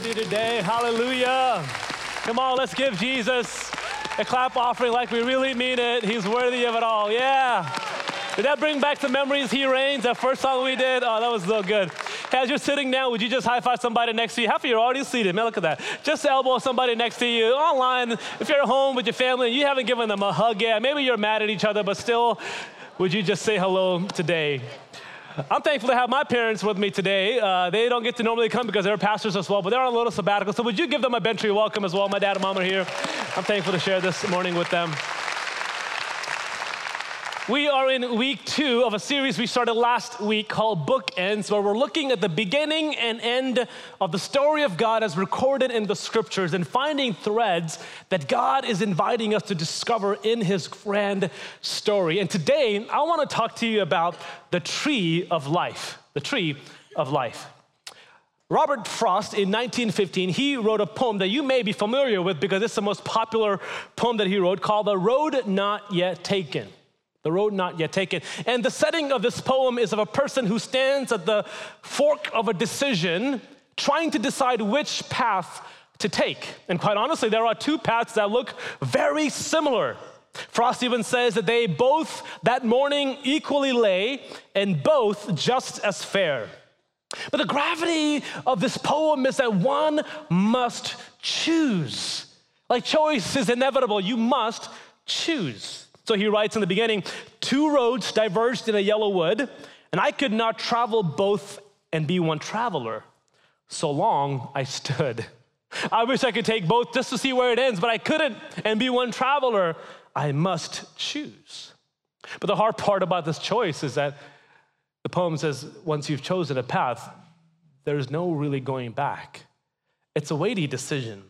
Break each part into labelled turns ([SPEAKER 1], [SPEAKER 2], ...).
[SPEAKER 1] today. Hallelujah. Come on, let's give Jesus a clap offering like we really mean it. He's worthy of it all. Yeah. Did that bring back the memories? He reigns. That first song we did. Oh, that was so good. As you're sitting down, would you just high five somebody next to you? Half of you are already seated. Man, look at that. Just elbow somebody next to you. Online, if you're at home with your family and you haven't given them a hug yet, maybe you're mad at each other, but still, would you just say hello today? I'm thankful to have my parents with me today. Uh, they don't get to normally come because they're pastors as well, but they're on a little sabbatical. So would you give them a Bentry welcome as well? My dad and mom are here. I'm thankful to share this morning with them. We are in week two of a series we started last week called Bookends, where we're looking at the beginning and end of the story of God as recorded in the scriptures and finding threads that God is inviting us to discover in his grand story. And today, I want to talk to you about the tree of life. The tree of life. Robert Frost in 1915, he wrote a poem that you may be familiar with because it's the most popular poem that he wrote called The Road Not Yet Taken the road not yet taken. And the setting of this poem is of a person who stands at the fork of a decision, trying to decide which path to take. And quite honestly, there are two paths that look very similar. Frost even says that they both that morning equally lay, and both just as fair. But the gravity of this poem is that one must choose. Like choice is inevitable, you must choose. So he writes in the beginning two roads diverged in a yellow wood, and I could not travel both and be one traveler. So long I stood. I wish I could take both just to see where it ends, but I couldn't and be one traveler. I must choose. But the hard part about this choice is that the poem says once you've chosen a path, there's no really going back. It's a weighty decision.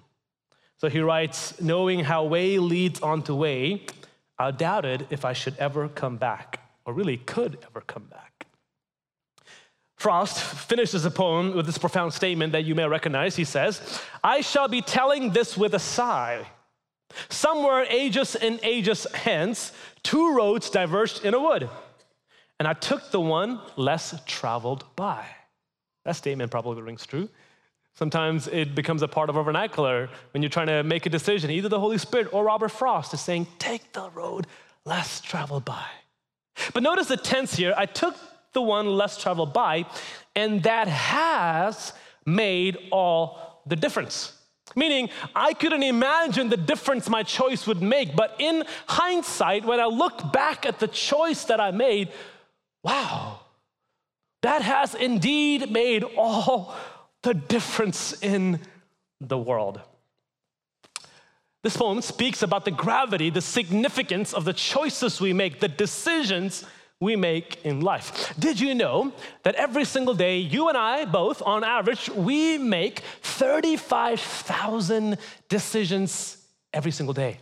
[SPEAKER 1] So he writes, knowing how way leads onto way, I doubted if I should ever come back, or really could ever come back. Frost finishes the poem with this profound statement that you may recognize. He says, I shall be telling this with a sigh. Somewhere ages and ages hence, two roads diverged in a wood, and I took the one less traveled by. That statement probably rings true. Sometimes it becomes a part of our vernacular when you're trying to make a decision. Either the Holy Spirit or Robert Frost is saying, take the road less traveled by. But notice the tense here. I took the one less traveled by, and that has made all the difference. Meaning, I couldn't imagine the difference my choice would make. But in hindsight, when I look back at the choice that I made, wow, that has indeed made all the difference in the world. This poem speaks about the gravity, the significance of the choices we make, the decisions we make in life. Did you know that every single day, you and I both, on average, we make 35,000 decisions every single day?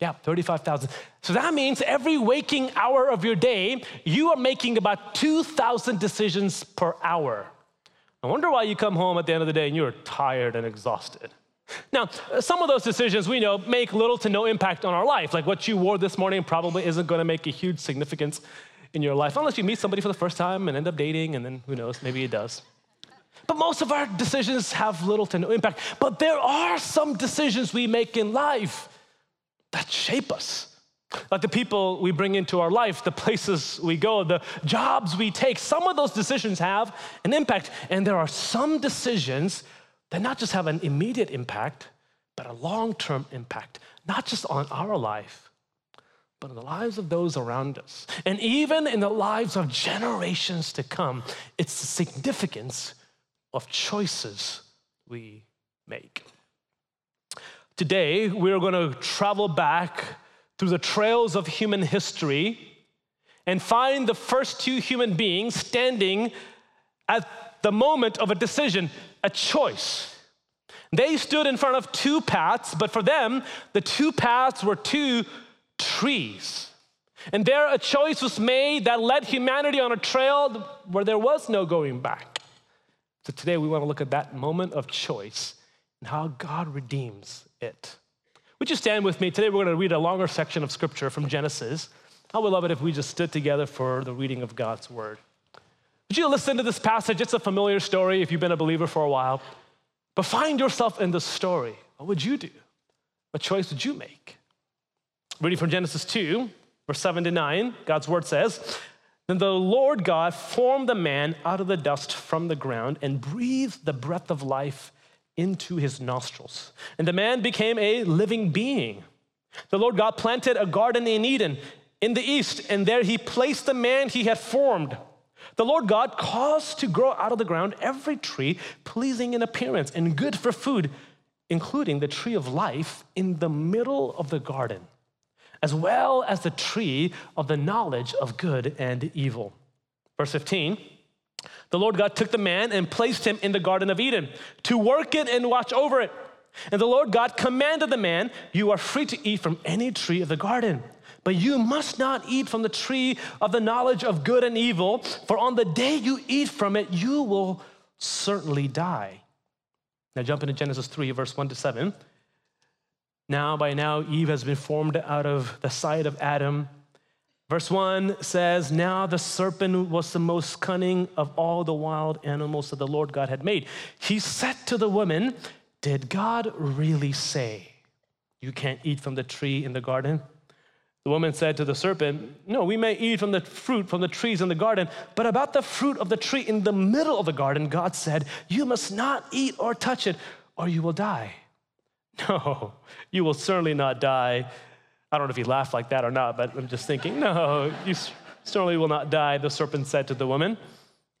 [SPEAKER 1] Yeah, 35,000. So that means every waking hour of your day, you are making about 2,000 decisions per hour. I wonder why you come home at the end of the day and you're tired and exhausted. Now, some of those decisions we know make little to no impact on our life. Like what you wore this morning probably isn't going to make a huge significance in your life unless you meet somebody for the first time and end up dating, and then who knows, maybe it does. But most of our decisions have little to no impact. But there are some decisions we make in life that shape us. Like the people we bring into our life, the places we go, the jobs we take, some of those decisions have an impact. And there are some decisions that not just have an immediate impact, but a long term impact, not just on our life, but in the lives of those around us. And even in the lives of generations to come, it's the significance of choices we make. Today, we're going to travel back through the trails of human history and find the first two human beings standing at the moment of a decision, a choice. They stood in front of two paths, but for them, the two paths were two trees. And there, a choice was made that led humanity on a trail where there was no going back. So today, we want to look at that moment of choice and how God redeems it. Would you stand with me? Today we're going to read a longer section of scripture from Genesis. I would love it if we just stood together for the reading of God's word. Would you listen to this passage? It's a familiar story if you've been a believer for a while. But find yourself in the story. What would you do? What choice would you make? Reading from Genesis 2, verse 7 to 9, God's word says, Then the Lord God formed the man out of the dust from the ground and breathed the breath of life into his nostrils. And the man became a living being. The Lord God planted a garden in Eden in the east, and there he placed the man he had formed. The Lord God caused to grow out of the ground every tree pleasing in appearance and good for food, including the tree of life in the middle of the garden, as well as the tree of the knowledge of good and evil. Verse 15 The Lord God took the man and placed him in the Garden of Eden to work it and watch over it. And the Lord God commanded the man, You are free to eat from any tree of the garden. But you must not eat from the tree of the knowledge of good and evil, for on the day you eat from it, you will certainly die. Now jump into Genesis 3, verse 1 to 7. Now, by now, Eve has been formed out of the side of Adam. Verse 1 says, Now the serpent was the most cunning of all the wild animals that the Lord God had made. He said to the woman, Did God really say, You can't eat from the tree in the garden? The woman said to the serpent, No, we may eat from the fruit from the trees in the garden, but about the fruit of the tree in the middle of the garden, God said, You must not eat or touch it, or you will die. No, you will certainly not die. I don't know if he laughed like that or not, but I'm just thinking, No, you certainly will not die, the serpent said to the woman.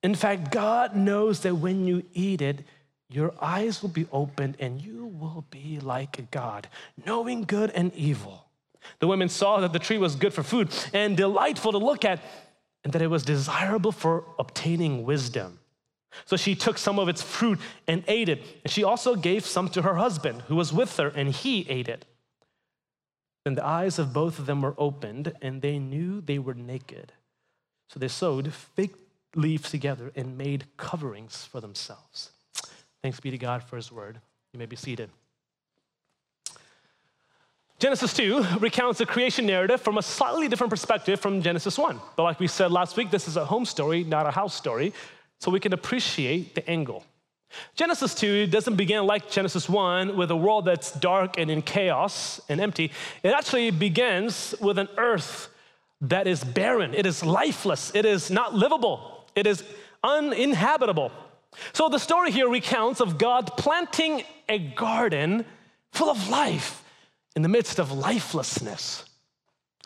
[SPEAKER 1] In fact, God knows that when you eat it, your eyes will be opened and you will be like a God, knowing good and evil. The women saw that the tree was good for food and delightful to look at, and that it was desirable for obtaining wisdom. So she took some of its fruit and ate it. And she also gave some to her husband, who was with her, and he ate it. Then the eyes of both of them were opened, and they knew they were naked. So they sewed fig leaves together and made coverings for themselves. Thanks be to God for his word. You may be seated. Genesis 2 recounts the creation narrative from a slightly different perspective from Genesis 1. But like we said last week, this is a home story, not a house story, so we can appreciate the angle. Genesis 2 doesn't begin like Genesis 1 with a world that's dark and in chaos and empty. It actually begins with an earth that is barren, it is lifeless, it is not livable, it is uninhabitable. So the story here recounts of God planting a garden full of life in the midst of lifelessness.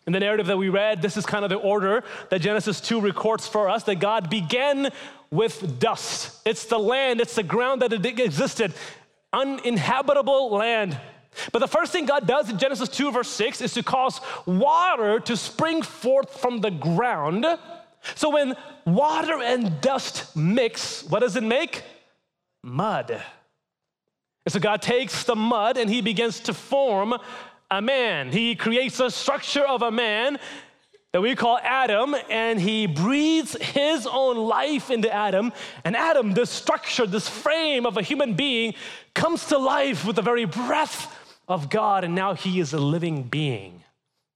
[SPEAKER 1] In the narrative that we read, this is kind of the order that Genesis 2 records for us that God began with dust. It's the land, it's the ground that existed, uninhabitable land. But the first thing God does in Genesis 2, verse 6, is to cause water to spring forth from the ground. So when water and dust mix, what does it make? Mud. And so God takes the mud and he begins to form a man. He creates a structure of a man that we call Adam, and he breathes his own life into Adam. And Adam, this structure, this frame of a human being, comes to life with the very breath of God, and now he is a living being.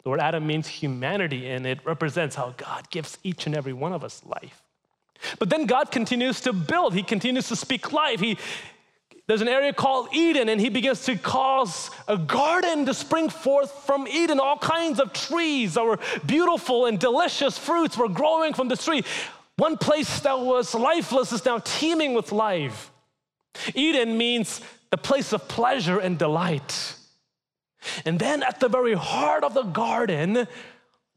[SPEAKER 1] The word Adam means humanity, and it represents how God gives each and every one of us life. But then God continues to build, He continues to speak life. He, there's an area called Eden, and he begins to cause a garden to spring forth from Eden. All kinds of trees that were beautiful and delicious fruits were growing from the tree. One place that was lifeless is now teeming with life. Eden means the place of pleasure and delight. And then at the very heart of the garden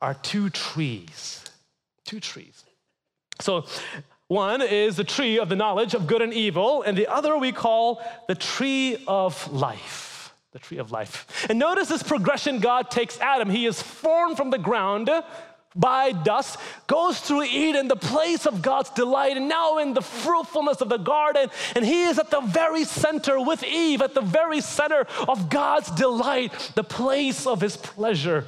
[SPEAKER 1] are two trees. Two trees. So one is the tree of the knowledge of good and evil, and the other we call the tree of life. The tree of life. And notice this progression God takes Adam. He is formed from the ground by dust, goes through Eden, the place of God's delight, and now in the fruitfulness of the garden. And he is at the very center with Eve, at the very center of God's delight, the place of his pleasure.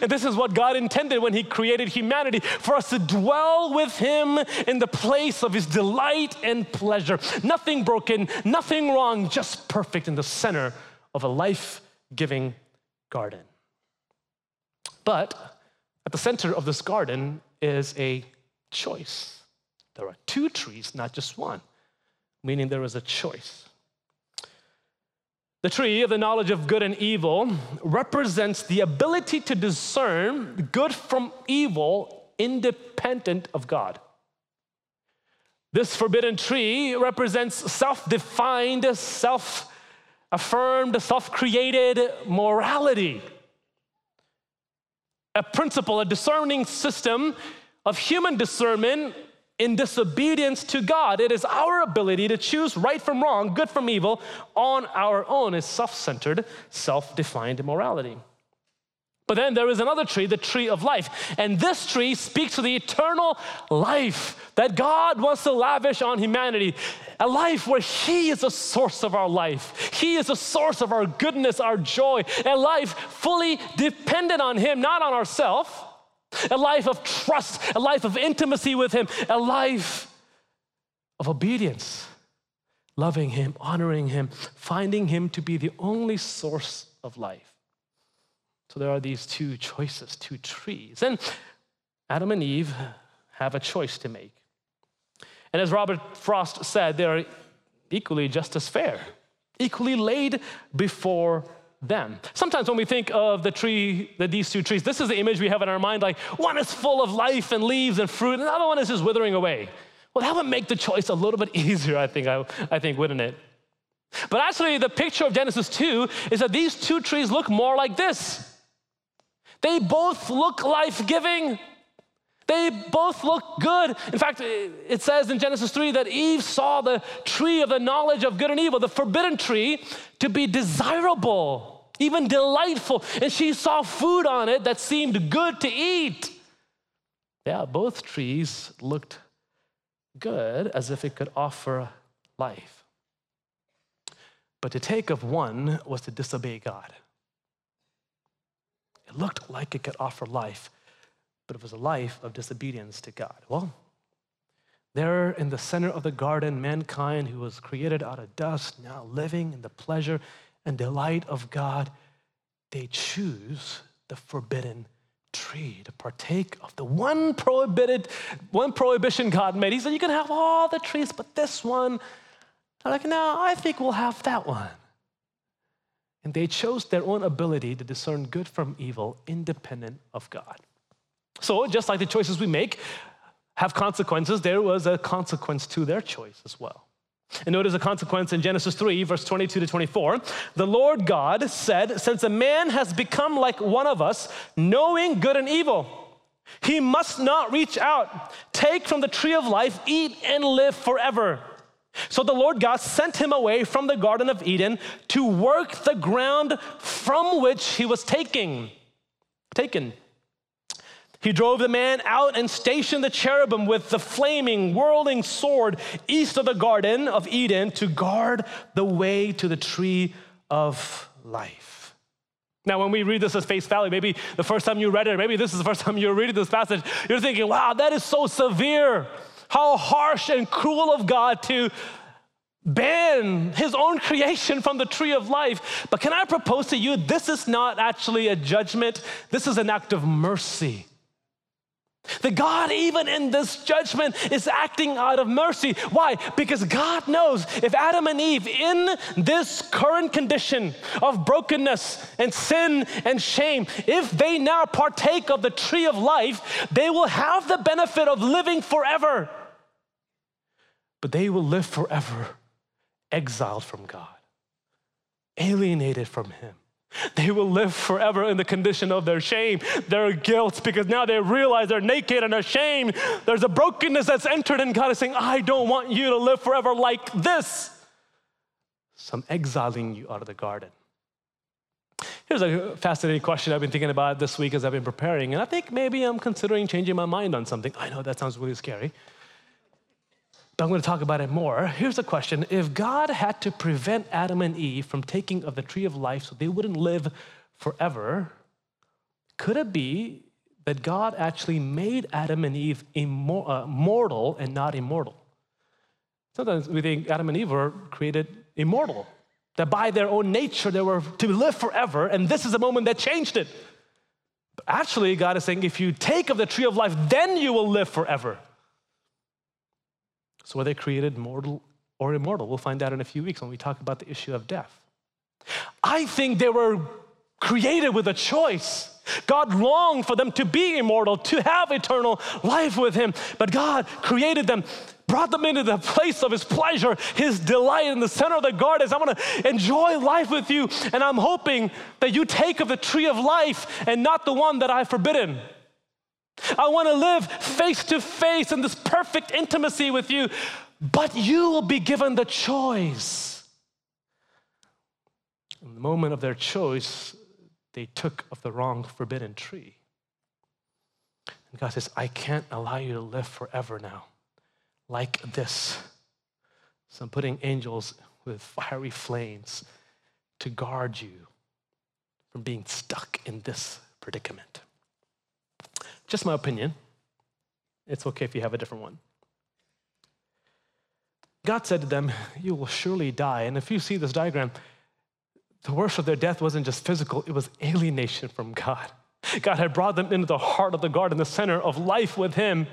[SPEAKER 1] And this is what God intended when He created humanity for us to dwell with Him in the place of His delight and pleasure. Nothing broken, nothing wrong, just perfect in the center of a life giving garden. But at the center of this garden is a choice. There are two trees, not just one, meaning there is a choice. The tree of the knowledge of good and evil represents the ability to discern good from evil independent of God. This forbidden tree represents self defined, self affirmed, self created morality. A principle, a discerning system of human discernment in disobedience to God. It is our ability to choose right from wrong, good from evil on our own, is self centered, self defined morality. But then there is another tree, the tree of life. And this tree speaks to the eternal life that God wants to lavish on humanity. A life where He is the source of our life. He is the source of our goodness, our joy. A life fully dependent on Him, not on ourselves a life of trust, a life of intimacy with Him, a life of obedience, loving Him, honoring Him, finding Him to be the only source of life. So there are these two choices, two trees. And Adam and Eve have a choice to make. And as Robert Frost said, they are equally just as fair, equally laid before them. Sometimes when we think of the tree, the, these two trees, this is the image we have in our mind like one is full of life and leaves and fruit, and the other one is just withering away. Well, that would make the choice a little bit easier, I think, I, I think, wouldn't it? But actually, the picture of Genesis 2 is that these two trees look more like this. They both look life giving. They both look good. In fact, it says in Genesis 3 that Eve saw the tree of the knowledge of good and evil, the forbidden tree, to be desirable even delightful. And she saw food on it that seemed good to eat. Yeah, both trees looked good as if it could offer life. But to take of one was to disobey God. It looked like it could offer life, but it was a life of disobedience to God. Well, there in the center of the garden, mankind who was created out of dust, now living in the pleasure and delight of God, they choose the forbidden tree to partake of the one prohibited, one prohibition God made. He said, You can have all the trees, but this one, I'm like, no, I think we'll have that one. And they chose their own ability to discern good from evil independent of God. So, just like the choices we make have consequences, there was a consequence to their choice as well. And notice a consequence in Genesis 3, verse 22 to 24. The Lord God said, Since a man has become like one of us, knowing good and evil, he must not reach out, take from the tree of life, eat, and live forever. So the Lord God sent him away from the Garden of Eden to work the ground from which he was taking, taken. He drove the man out and stationed the cherubim with the flaming, whirling sword east of the Garden of Eden to guard the way to the tree of life. Now, when we read this as face value, maybe the first time you read it, maybe this is the first time you're reading this passage, you're thinking, wow, that is so severe. How harsh and cruel of God to ban his own creation from the tree of life. But can I propose to you, this is not actually a judgment, this is an act of mercy. That God, even in this judgment, is acting out of mercy. Why? Because God knows if Adam and Eve, in this current condition of brokenness and sin and shame, if they now partake of the tree of life, they will have the benefit of living forever. But they will live forever exiled from God, alienated from Him. They will live forever in the condition of their shame, their guilt, because now they realize they're naked and ashamed. There's a brokenness that's entered, and God is saying, I don't want you to live forever like this. So I'm exiling you out of the garden. Here's a fascinating question I've been thinking about this week as I've been preparing, and I think maybe I'm considering changing my mind on something. I know that sounds really scary. I'm going to talk about it more. Here's a question If God had to prevent Adam and Eve from taking of the tree of life so they wouldn't live forever, could it be that God actually made Adam and Eve immor- uh, mortal and not immortal? Sometimes we think Adam and Eve were created immortal, that by their own nature they were to live forever, and this is the moment that changed it. But actually, God is saying, if you take of the tree of life, then you will live forever. So, were they created mortal or immortal? We'll find out in a few weeks when we talk about the issue of death. I think they were created with a choice. God longed for them to be immortal, to have eternal life with Him. But God created them, brought them into the place of His pleasure, His delight in the center of the garden. I want to enjoy life with you, and I'm hoping that you take of the tree of life and not the one that I've forbidden. I want to live face to face in this perfect intimacy with you, but you will be given the choice. In the moment of their choice, they took of the wrong forbidden tree. And God says, I can't allow you to live forever now like this. So I'm putting angels with fiery flames to guard you from being stuck in this predicament. Just my opinion. It's okay if you have a different one. God said to them, You will surely die. And if you see this diagram, the worst of their death wasn't just physical, it was alienation from God. God had brought them into the heart of the garden, the center of life with Him,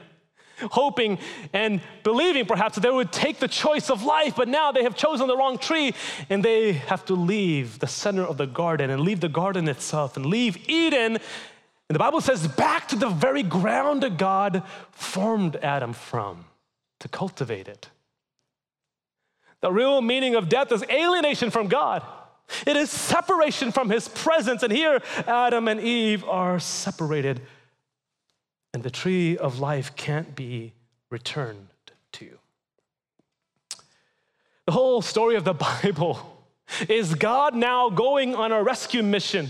[SPEAKER 1] hoping and believing perhaps that they would take the choice of life, but now they have chosen the wrong tree and they have to leave the center of the garden and leave the garden itself and leave Eden. And the Bible says, back to the very ground that God formed Adam from to cultivate it. The real meaning of death is alienation from God. It is separation from his presence. And here, Adam and Eve are separated, and the tree of life can't be returned to. The whole story of the Bible is God now going on a rescue mission.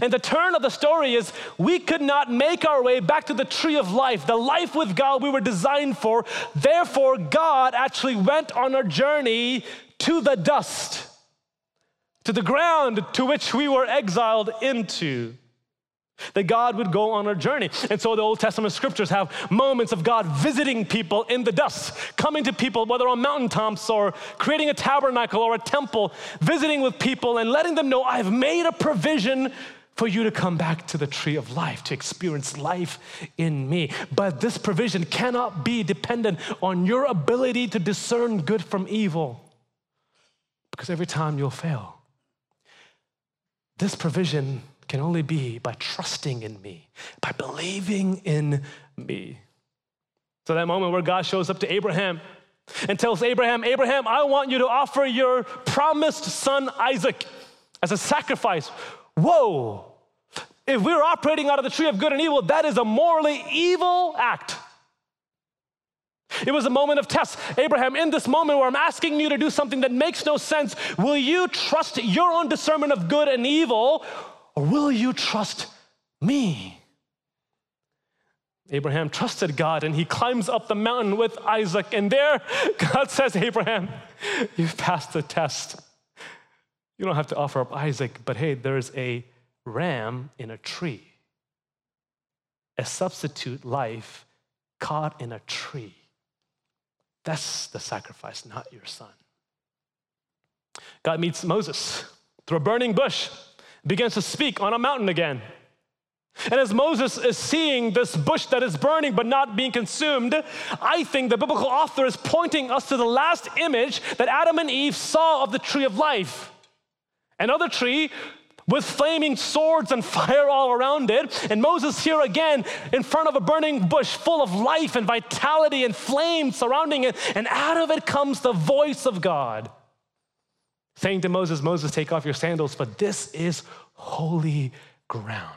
[SPEAKER 1] And the turn of the story is we could not make our way back to the tree of life, the life with God we were designed for. Therefore, God actually went on a journey to the dust to the ground to which we were exiled into. That God would go on a journey. And so the Old Testament scriptures have moments of God visiting people in the dust, coming to people, whether on mountaintops or creating a tabernacle or a temple, visiting with people and letting them know, I've made a provision for you to come back to the tree of life, to experience life in me. But this provision cannot be dependent on your ability to discern good from evil, because every time you'll fail. This provision can only be by trusting in me, by believing in me. So, that moment where God shows up to Abraham and tells Abraham, Abraham, I want you to offer your promised son Isaac as a sacrifice. Whoa! If we're operating out of the tree of good and evil, that is a morally evil act. It was a moment of test. Abraham, in this moment where I'm asking you to do something that makes no sense, will you trust your own discernment of good and evil, or will you trust me? Abraham trusted God and he climbs up the mountain with Isaac. And there, God says, Abraham, you've passed the test. You don't have to offer up Isaac, but hey, there's a ram in a tree, a substitute life caught in a tree. That's the sacrifice, not your son. God meets Moses through a burning bush, begins to speak on a mountain again. And as Moses is seeing this bush that is burning but not being consumed, I think the biblical author is pointing us to the last image that Adam and Eve saw of the tree of life. Another tree with flaming swords and fire all around it. And Moses here again in front of a burning bush full of life and vitality and flame surrounding it. And out of it comes the voice of God saying to Moses, Moses, take off your sandals, for this is holy ground.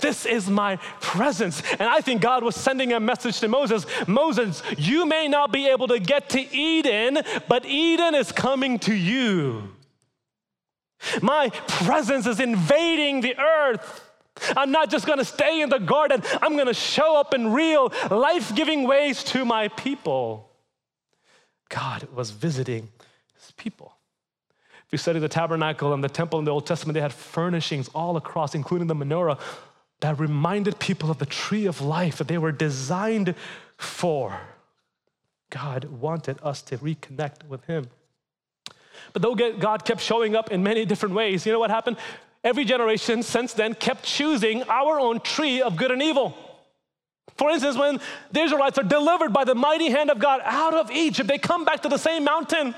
[SPEAKER 1] This is my presence. And I think God was sending a message to Moses Moses, you may not be able to get to Eden, but Eden is coming to you. My presence is invading the earth. I'm not just gonna stay in the garden, I'm gonna show up in real, life giving ways to my people. God was visiting his people. If you study the tabernacle and the temple in the Old Testament, they had furnishings all across, including the menorah, that reminded people of the tree of life that they were designed for. God wanted us to reconnect with him. But though God kept showing up in many different ways, you know what happened? Every generation since then kept choosing our own tree of good and evil. For instance, when the Israelites are delivered by the mighty hand of God out of Egypt, they come back to the same mountain.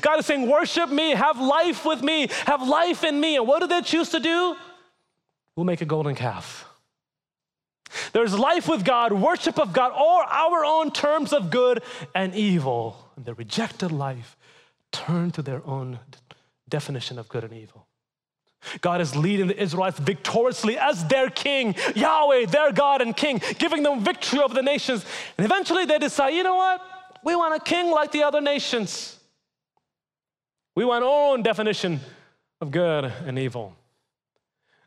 [SPEAKER 1] God is saying, Worship me, have life with me, have life in me. And what do they choose to do? We'll make a golden calf. There's life with God, worship of God, or our own terms of good and evil. And they rejected life turn to their own definition of good and evil. God is leading the Israelites victoriously as their king, Yahweh, their God and king, giving them victory over the nations. And eventually they decide, you know what? We want a king like the other nations. We want our own definition of good and evil.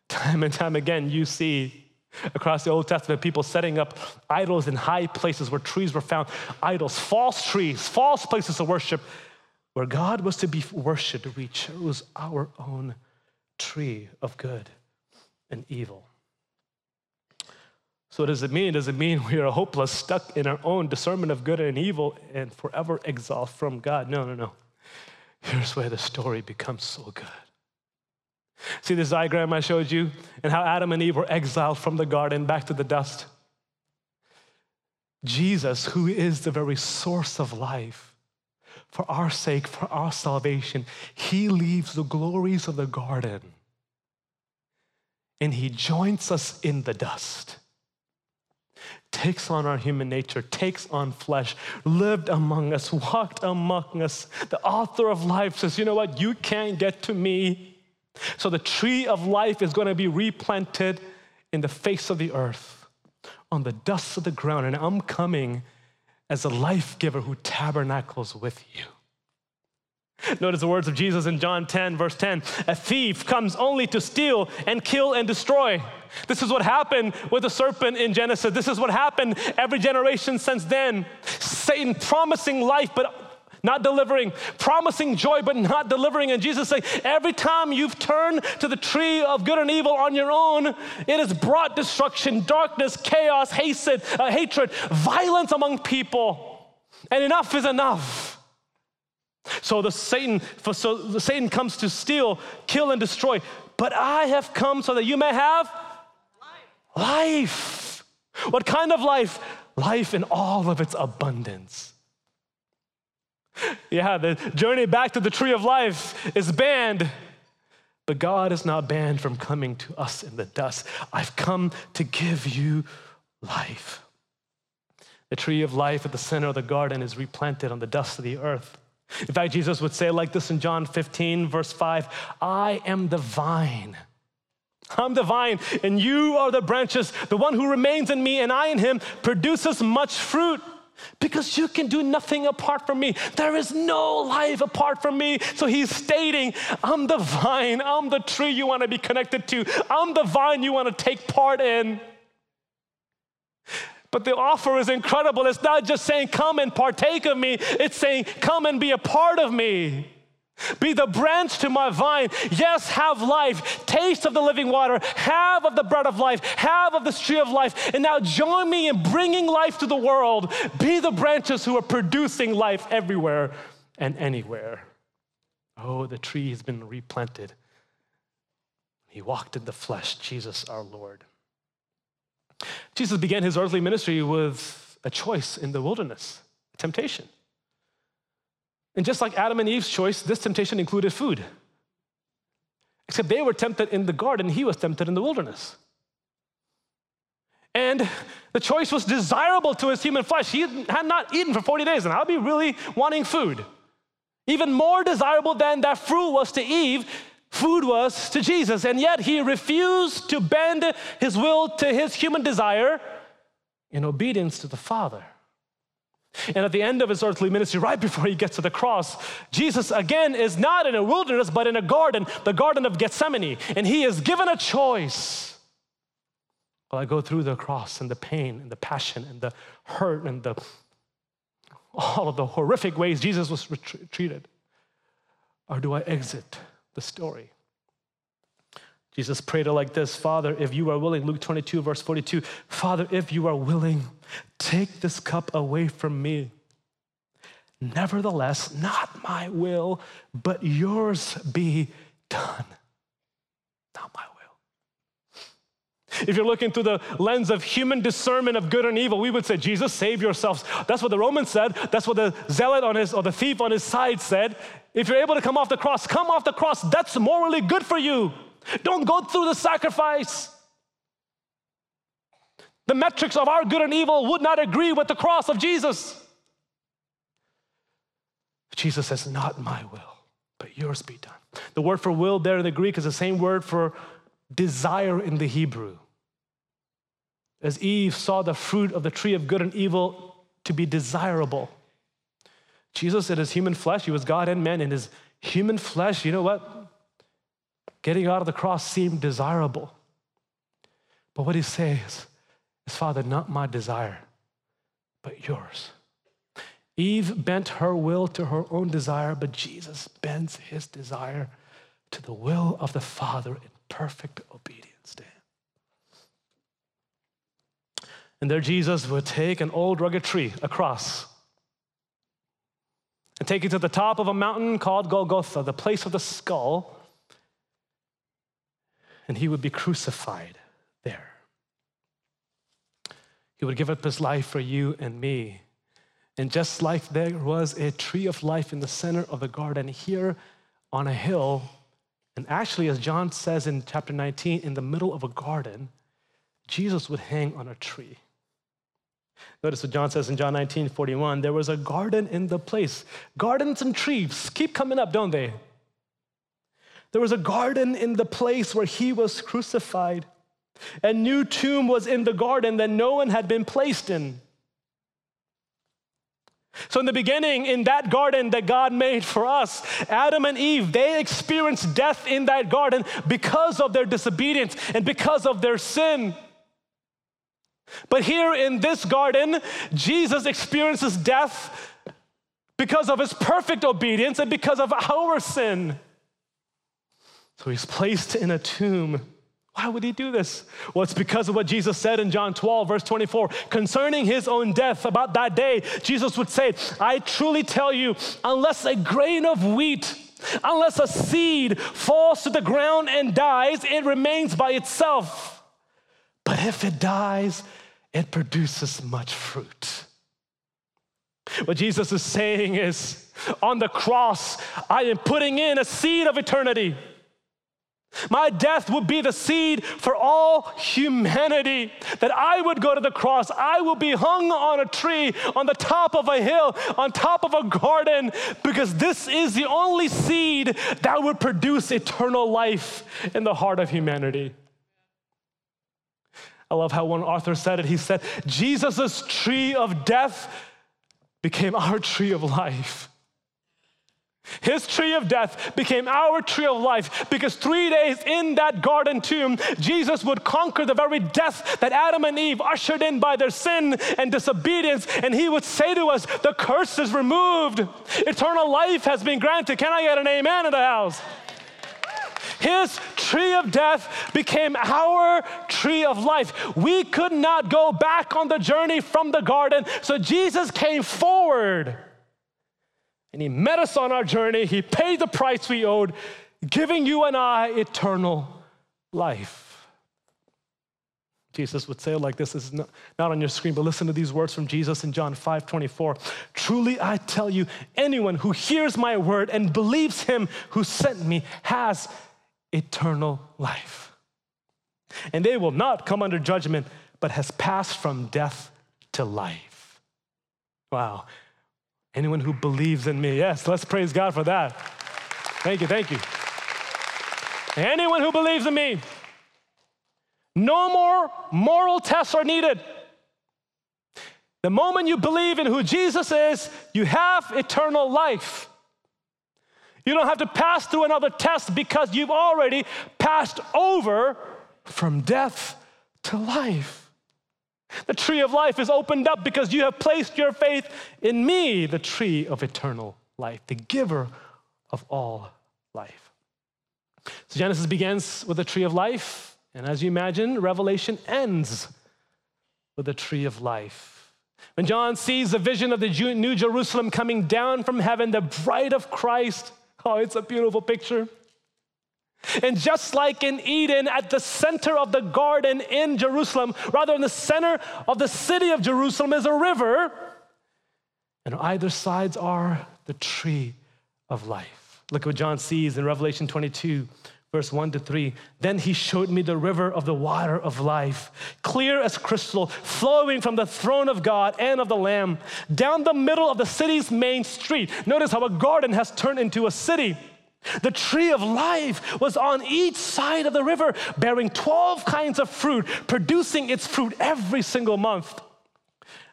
[SPEAKER 1] Time and time again, you see across the Old Testament people setting up idols in high places where trees were found, idols, false trees, false places of worship. Where God was to be worshiped, we chose our own tree of good and evil. So, what does it mean? Does it mean we are hopeless, stuck in our own discernment of good and evil, and forever exiled from God? No, no, no. Here's where the story becomes so good. See this diagram I showed you, and how Adam and Eve were exiled from the garden back to the dust? Jesus, who is the very source of life, for our sake, for our salvation, he leaves the glories of the garden and he joins us in the dust takes on our human nature, takes on flesh, lived among us, walked among us. The author of life says, You know what? You can't get to me. So the tree of life is going to be replanted in the face of the earth, on the dust of the ground. And I'm coming as a life giver who tabernacles with you. Notice the words of Jesus in John 10, verse 10 A thief comes only to steal and kill and destroy. This is what happened with the serpent in Genesis. This is what happened every generation since then. Satan promising life, but not delivering, promising joy, but not delivering. And Jesus saying, every time you've turned to the tree of good and evil on your own, it has brought destruction, darkness, chaos, hatred, uh, hatred, violence among people. And enough is enough. So the Satan, so the Satan comes to steal, kill, and destroy. But I have come so that you may have life. life. What kind of life? Life in all of its abundance. Yeah, the journey back to the tree of life is banned, but God is not banned from coming to us in the dust. I've come to give you life. The tree of life at the center of the garden is replanted on the dust of the earth. In fact, Jesus would say like this in John 15, verse 5 I am the vine. I'm the vine, and you are the branches. The one who remains in me and I in him produces much fruit because you can do nothing apart from me. There is no life apart from me. So he's stating, I'm the vine, I'm the tree you want to be connected to, I'm the vine you want to take part in. But the offer is incredible. It's not just saying, Come and partake of me, it's saying, Come and be a part of me. Be the branch to my vine. Yes, have life. Taste of the living water. Have of the bread of life. Have of the tree of life. And now join me in bringing life to the world. Be the branches who are producing life everywhere and anywhere. Oh, the tree has been replanted. He walked in the flesh, Jesus our Lord. Jesus began his earthly ministry with a choice in the wilderness, temptation. And just like Adam and Eve's choice, this temptation included food. Except they were tempted in the garden, he was tempted in the wilderness. And the choice was desirable to his human flesh. He had not eaten for 40 days, and I'll be really wanting food. Even more desirable than that fruit was to Eve, food was to Jesus, and yet he refused to bend his will to his human desire in obedience to the Father. And at the end of his earthly ministry, right before he gets to the cross, Jesus again is not in a wilderness, but in a garden, the Garden of Gethsemane. And he is given a choice. Will I go through the cross and the pain and the passion and the hurt and the all of the horrific ways Jesus was treated? Or do I exit the story. Jesus prayed like this Father, if you are willing, Luke 22, verse 42, Father, if you are willing, take this cup away from me. Nevertheless, not my will, but yours be done. Not my will. If you're looking through the lens of human discernment of good and evil, we would say, Jesus, save yourselves. That's what the Roman said. That's what the zealot on his, or the thief on his side said. if you're able to come off the cross, come off the cross. That's morally good for you. Don't go through the sacrifice. The metrics of our good and evil would not agree with the cross of Jesus. Jesus says, Not my will, but yours be done. The word for will there in the Greek is the same word for desire in the Hebrew. As Eve saw the fruit of the tree of good and evil to be desirable, Jesus in his human flesh, he was God and man. In his human flesh, you know what? Getting out of the cross seemed desirable. But what he says is, Father, not my desire, but yours. Eve bent her will to her own desire, but Jesus bends his desire to the will of the Father in perfect obedience to him. And there, Jesus would take an old rugged tree, a cross, and take it to the top of a mountain called Golgotha, the place of the skull, and he would be crucified there. He would give up his life for you and me. And just like there was a tree of life in the center of the garden, here on a hill, and actually, as John says in chapter 19, in the middle of a garden, Jesus would hang on a tree. Notice what John says in John 19, 41. There was a garden in the place. Gardens and trees keep coming up, don't they? There was a garden in the place where he was crucified. A new tomb was in the garden that no one had been placed in. So, in the beginning, in that garden that God made for us, Adam and Eve, they experienced death in that garden because of their disobedience and because of their sin. But here in this garden, Jesus experiences death because of his perfect obedience and because of our sin. So he's placed in a tomb. Why would he do this? Well, it's because of what Jesus said in John 12, verse 24. Concerning his own death, about that day, Jesus would say, I truly tell you, unless a grain of wheat, unless a seed falls to the ground and dies, it remains by itself. But if it dies, it produces much fruit. What Jesus is saying is, on the cross, I am putting in a seed of eternity. My death would be the seed for all humanity. That I would go to the cross. I will be hung on a tree, on the top of a hill, on top of a garden, because this is the only seed that would produce eternal life in the heart of humanity. I love how one author said it. He said, Jesus' tree of death became our tree of life. His tree of death became our tree of life because three days in that garden tomb, Jesus would conquer the very death that Adam and Eve ushered in by their sin and disobedience. And he would say to us, The curse is removed, eternal life has been granted. Can I get an amen in the house? His tree of death became our tree of life. We could not go back on the journey from the garden, so Jesus came forward and He met us on our journey. He paid the price we owed, giving you and I eternal life. Jesus would say like this, is not, not on your screen, but listen to these words from Jesus in John 5 24. Truly I tell you, anyone who hears my word and believes him who sent me has eternal life. And they will not come under judgment, but has passed from death to life. Wow. Anyone who believes in me. Yes, let's praise God for that. Thank you, thank you. Anyone who believes in me. No more moral tests are needed. The moment you believe in who Jesus is, you have eternal life. You don't have to pass through another test because you've already passed over from death to life. The tree of life is opened up because you have placed your faith in me, the tree of eternal life, the giver of all life. So Genesis begins with the tree of life, and as you imagine, Revelation ends with the tree of life. When John sees the vision of the New Jerusalem coming down from heaven, the bride of Christ, Oh, it's a beautiful picture. And just like in Eden, at the center of the garden in Jerusalem, rather in the center of the city of Jerusalem, is a river, and either sides are the tree of life. Look at what John sees in Revelation 22, verse 1 to 3. Then he showed me the river of the water of life, clear as crystal, flowing from the throne of God and of the Lamb, down the middle of the city's main street. Notice how a garden has turned into a city. The tree of life was on each side of the river, bearing 12 kinds of fruit, producing its fruit every single month.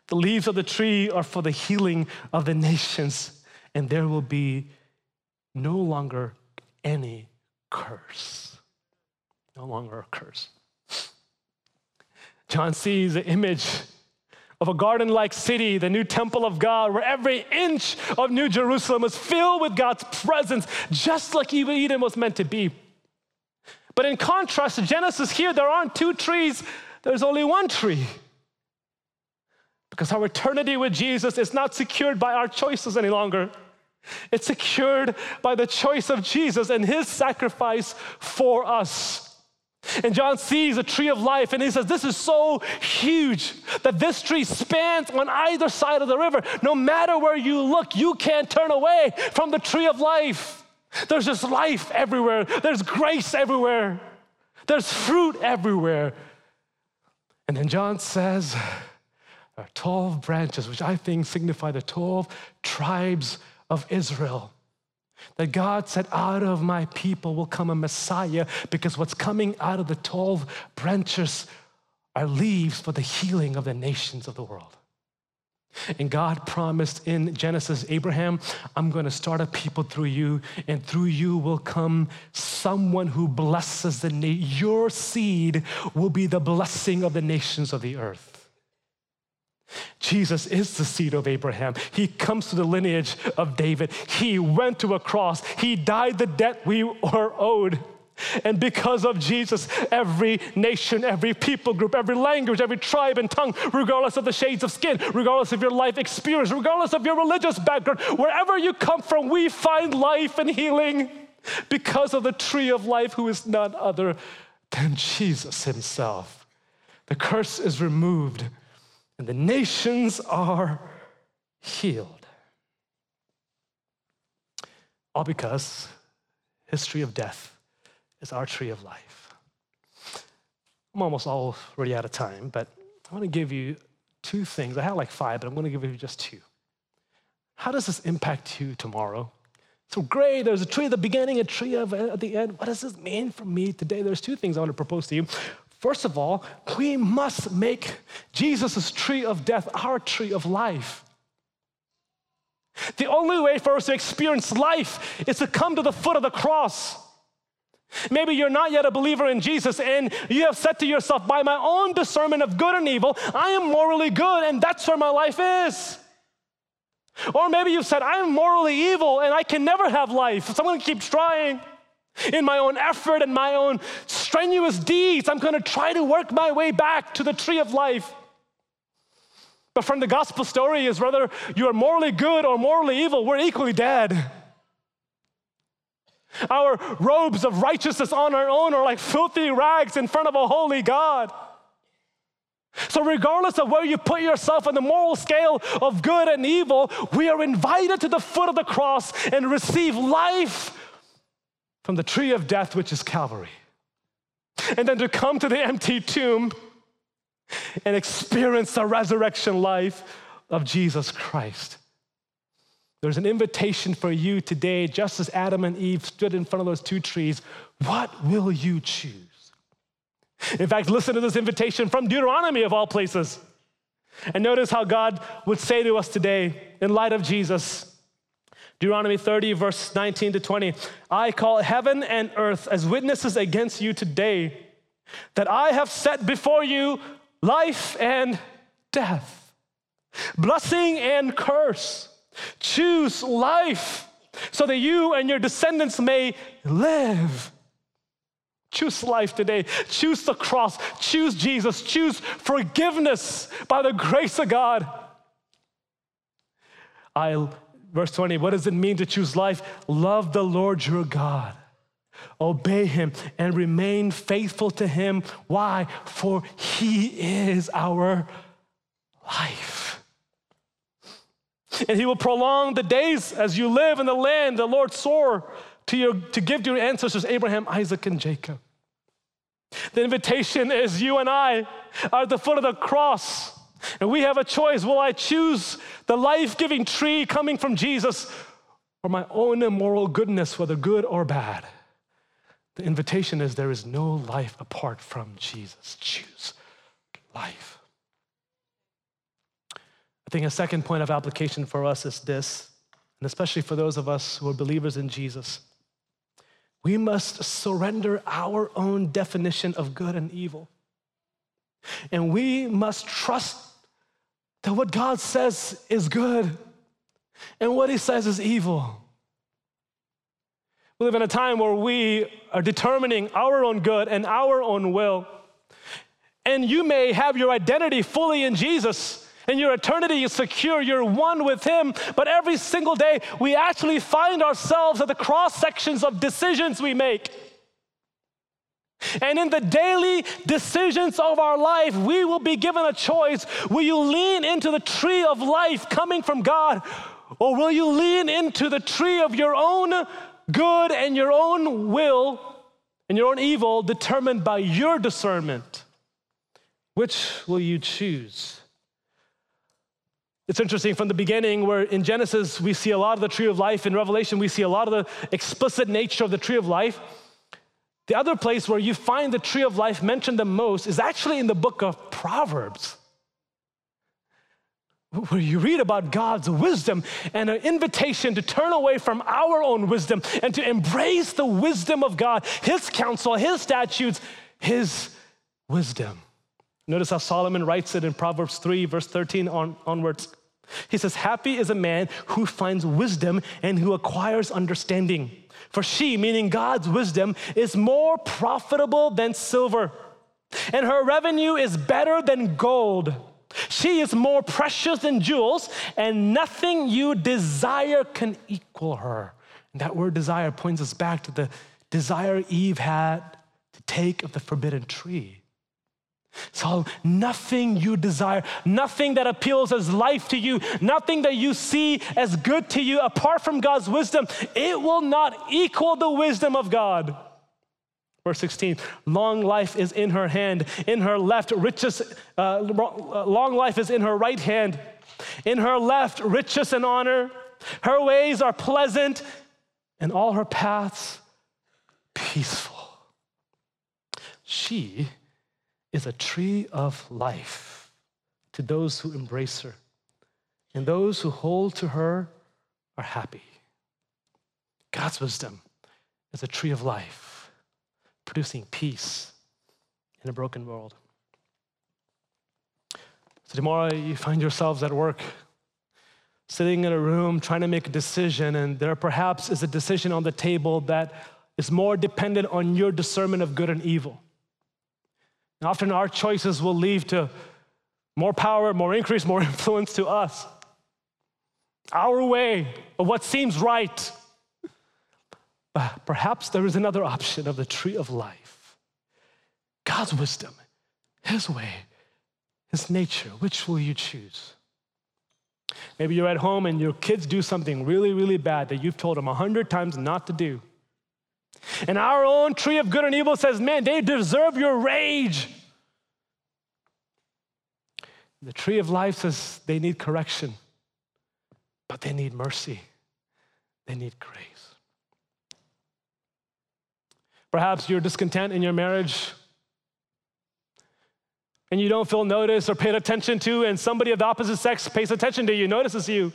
[SPEAKER 1] The leaves of the tree are for the healing of the nations, and there will be no longer any curse. No longer a curse. John sees the image of a garden like city, the new temple of God, where every inch of New Jerusalem was filled with God's presence, just like Eden was meant to be. But in contrast to Genesis, here there aren't two trees, there's only one tree. Because our eternity with Jesus is not secured by our choices any longer. It's secured by the choice of Jesus and his sacrifice for us. And John sees a tree of life and he says, This is so huge that this tree spans on either side of the river. No matter where you look, you can't turn away from the tree of life. There's just life everywhere, there's grace everywhere, there's fruit everywhere. And then John says, There are 12 branches, which I think signify the 12 tribes of Israel. That God said, Out of my people will come a Messiah because what's coming out of the 12 branches are leaves for the healing of the nations of the world. And God promised in Genesis, Abraham, I'm going to start a people through you, and through you will come someone who blesses the nation. Your seed will be the blessing of the nations of the earth. Jesus is the seed of Abraham. He comes to the lineage of David. He went to a cross. He died the debt we were owed. And because of Jesus, every nation, every people group, every language, every tribe and tongue, regardless of the shades of skin, regardless of your life experience, regardless of your religious background, wherever you come from, we find life and healing because of the tree of life, who is none other than Jesus Himself. The curse is removed and the nations are healed. All because history of death is our tree of life. I'm almost already out of time, but I want to give you two things. I had like five, but I'm going to give you just two. How does this impact you tomorrow? So great, there's a tree at the beginning, a tree at the end. What does this mean for me today? There's two things I want to propose to you. First of all, we must make Jesus' tree of death our tree of life. The only way for us to experience life is to come to the foot of the cross. Maybe you're not yet a believer in Jesus and you have said to yourself, by my own discernment of good and evil, I am morally good and that's where my life is. Or maybe you've said, I'm morally evil and I can never have life, so I'm gonna keep trying. In my own effort and my own strenuous deeds, I'm going to try to work my way back to the tree of life. But from the gospel story is whether you are morally good or morally evil, we're equally dead. Our robes of righteousness on our own are like filthy rags in front of a holy God. So, regardless of where you put yourself on the moral scale of good and evil, we are invited to the foot of the cross and receive life from the tree of death, which is Calvary. And then to come to the empty tomb and experience the resurrection life of Jesus Christ. There's an invitation for you today, just as Adam and Eve stood in front of those two trees. What will you choose? In fact, listen to this invitation from Deuteronomy, of all places. And notice how God would say to us today, in light of Jesus, Deuteronomy 30, verse 19 to 20. I call heaven and earth as witnesses against you today that I have set before you life and death, blessing and curse. Choose life so that you and your descendants may live. Choose life today. Choose the cross. Choose Jesus. Choose forgiveness by the grace of God. I'll Verse 20, what does it mean to choose life? Love the Lord your God. Obey him and remain faithful to him. Why? For he is our life. And he will prolong the days as you live in the land the Lord swore to, your, to give to your ancestors, Abraham, Isaac, and Jacob. The invitation is you and I are at the foot of the cross, and we have a choice. Will I choose the life giving tree coming from Jesus or my own immoral goodness, whether good or bad? The invitation is there is no life apart from Jesus. Choose life. I think a second point of application for us is this, and especially for those of us who are believers in Jesus. We must surrender our own definition of good and evil. And we must trust that what God says is good and what He says is evil. We live in a time where we are determining our own good and our own will. And you may have your identity fully in Jesus and your eternity is secure. You're one with Him. But every single day, we actually find ourselves at the cross sections of decisions we make. And in the daily decisions of our life, we will be given a choice. Will you lean into the tree of life coming from God, or will you lean into the tree of your own good and your own will and your own evil determined by your discernment. Which will you choose? It's interesting from the beginning, where in Genesis we see a lot of the tree of life, in Revelation we see a lot of the explicit nature of the tree of life. The other place where you find the tree of life mentioned the most is actually in the book of Proverbs where you read about God's wisdom and an invitation to turn away from our own wisdom and to embrace the wisdom of God, His counsel, His statutes, His wisdom. Notice how Solomon writes it in Proverbs 3, verse 13 on, onwards. He says, Happy is a man who finds wisdom and who acquires understanding. For she, meaning God's wisdom, is more profitable than silver, and her revenue is better than gold. She is more precious than jewels, and nothing you desire can equal her. And that word desire points us back to the desire Eve had to take of the forbidden tree. So, nothing you desire, nothing that appeals as life to you, nothing that you see as good to you apart from God's wisdom, it will not equal the wisdom of God. Verse 16, long life is in her hand. In her left, riches, uh, long life is in her right hand. In her left, riches and honor. Her ways are pleasant, and all her paths peaceful. She is a tree of life to those who embrace her, and those who hold to her are happy. God's wisdom is a tree of life producing peace in a broken world. So, tomorrow you find yourselves at work, sitting in a room trying to make a decision, and there perhaps is a decision on the table that is more dependent on your discernment of good and evil. And often our choices will lead to more power, more increase, more influence to us. Our way of what seems right but perhaps there is another option of the tree of life God's wisdom, His way, His nature. Which will you choose? Maybe you're at home and your kids do something really, really bad that you've told them a hundred times not to do. And our own tree of good and evil says, man, they deserve your rage. The tree of life says they need correction, but they need mercy, they need grace. Perhaps you're discontent in your marriage and you don't feel noticed or paid attention to, and somebody of the opposite sex pays attention to you, notices you.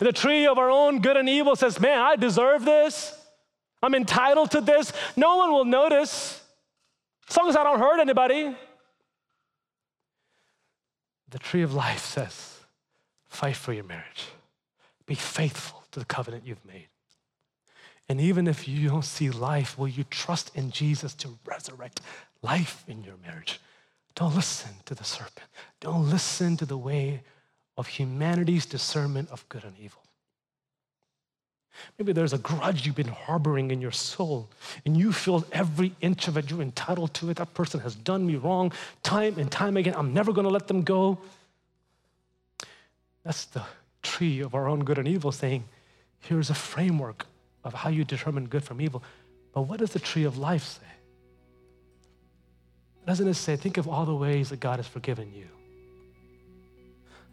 [SPEAKER 1] The tree of our own good and evil says, Man, I deserve this. I'm entitled to this. No one will notice as long as I don't hurt anybody. The tree of life says, Fight for your marriage, be faithful to the covenant you've made. And even if you don't see life, will you trust in Jesus to resurrect life in your marriage? Don't listen to the serpent. Don't listen to the way of humanity's discernment of good and evil. Maybe there's a grudge you've been harboring in your soul, and you feel every inch of it, you're entitled to it. That person has done me wrong time and time again. I'm never going to let them go. That's the tree of our own good and evil saying, here's a framework of how you determine good from evil. But what does the tree of life say? Doesn't it say, think of all the ways that God has forgiven you,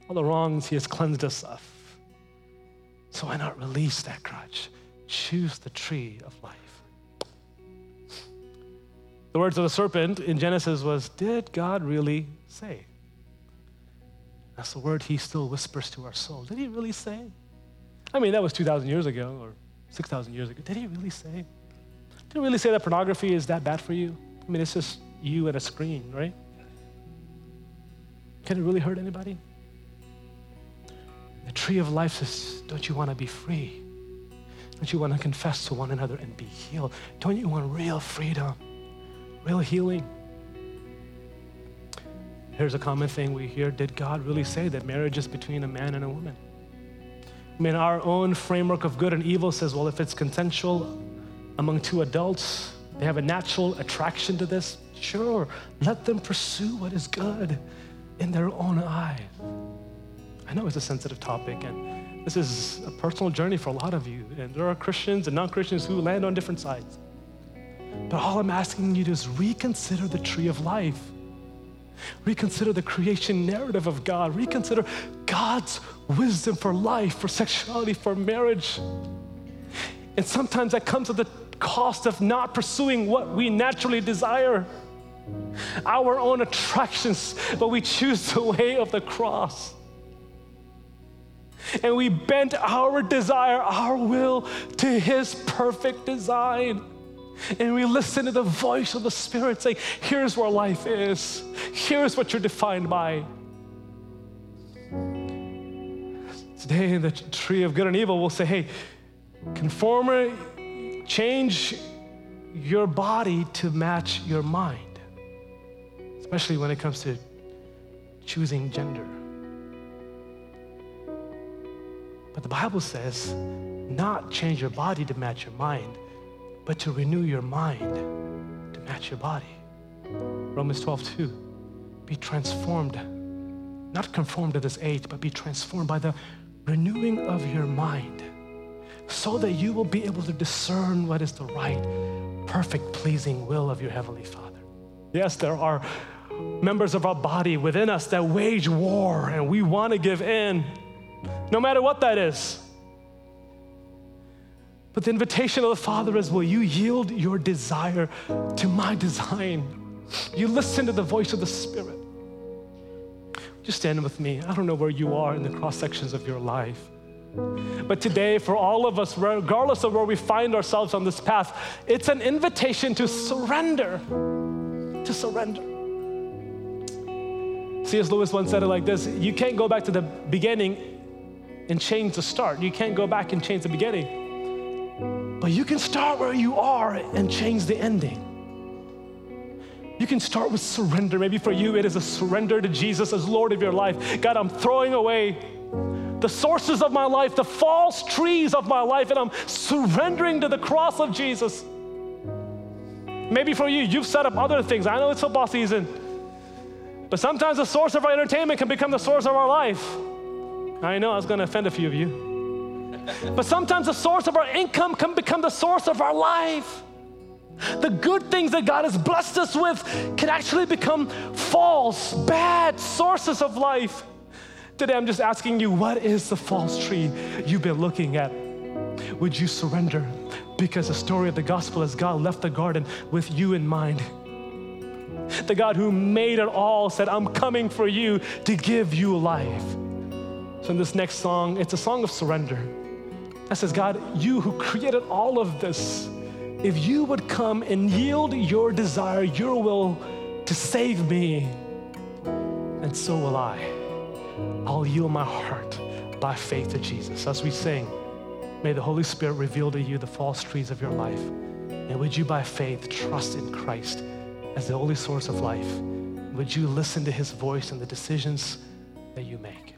[SPEAKER 1] all the wrongs He has cleansed us of? So why not release that crutch? Choose the tree of life. The words of the serpent in Genesis was, Did God really say? That's the word he still whispers to our soul. Did he really say? I mean, that was 2,000 years ago or 6,000 years ago. Did he really say? Did he really say that pornography is that bad for you? I mean, it's just you and a screen, right? Can it really hurt anybody? Tree of life says, Don't you want to be free? Don't you want to confess to one another and be healed? Don't you want real freedom, real healing? Here's a common thing we hear Did God really say that marriage is between a man and a woman? I mean, our own framework of good and evil says, well, if it's consensual among two adults, they have a natural attraction to this, sure, let them pursue what is good in their own eyes. I know it's a sensitive topic, and this is a personal journey for a lot of you, and there are Christians and non Christians who land on different sides. But all I'm asking you to is reconsider the tree of life Reconsider the creation narrative of God. Reconsider God's wisdom for life, for sexuality, for marriage. And sometimes that comes at the cost of not pursuing what we naturally desire, our own attractions, but we choose the way of the cross. And we bend our desire, our will to His perfect design. And we listen to the voice of the Spirit saying, Here's where life is, here's what you're defined by. Today, the tree of good and evil, we'll say, Hey, conform, change your body to match your mind, especially when it comes to choosing gender. But the Bible says, not change your body to match your mind, but to renew your mind to match your body. Romans 12, 2. Be transformed, not conformed to this age, but be transformed by the renewing of your mind so that you will be able to discern what is the right, perfect, pleasing will of your Heavenly Father. Yes, there are members of our body within us that wage war and we want to give in, no matter what that is. But the invitation of the Father is will you yield your desire to my design? You listen to the voice of the Spirit. Just stand with me. I don't know where you are in the cross sections of your life. But today, for all of us, regardless of where we find ourselves on this path, it's an invitation to surrender. To surrender. C.S. Lewis once said it like this You can't go back to the beginning and change the start. You can't go back and change the beginning. But you can start where you are and change the ending. You can start with surrender. Maybe for you, it is a surrender to Jesus as Lord of your life. God, I'm throwing away the sources of my life, the false trees of my life, and I'm surrendering to the cross of Jesus. Maybe for you, you've set up other things. I know it's football season, but sometimes the source of our entertainment can become the source of our life. I know I was going to offend a few of you. But sometimes the source of our income can become the source of our life. The good things that God has blessed us with can actually become false, bad sources of life. Today, I'm just asking you, what is the false tree you've been looking at? Would you surrender? Because the story of the gospel is God left the garden with you in mind. The God who made it all said, I'm coming for you to give you life. So, in this next song, it's a song of surrender. That says, God, you who created all of this, if you would come and yield your desire, your will to save me, and so will I. I'll yield my heart by faith to Jesus. As we sing, may the Holy Spirit reveal to you the false trees of your life. And would you, by faith, trust in Christ as the only source of life? Would you listen to his voice and the decisions that you make?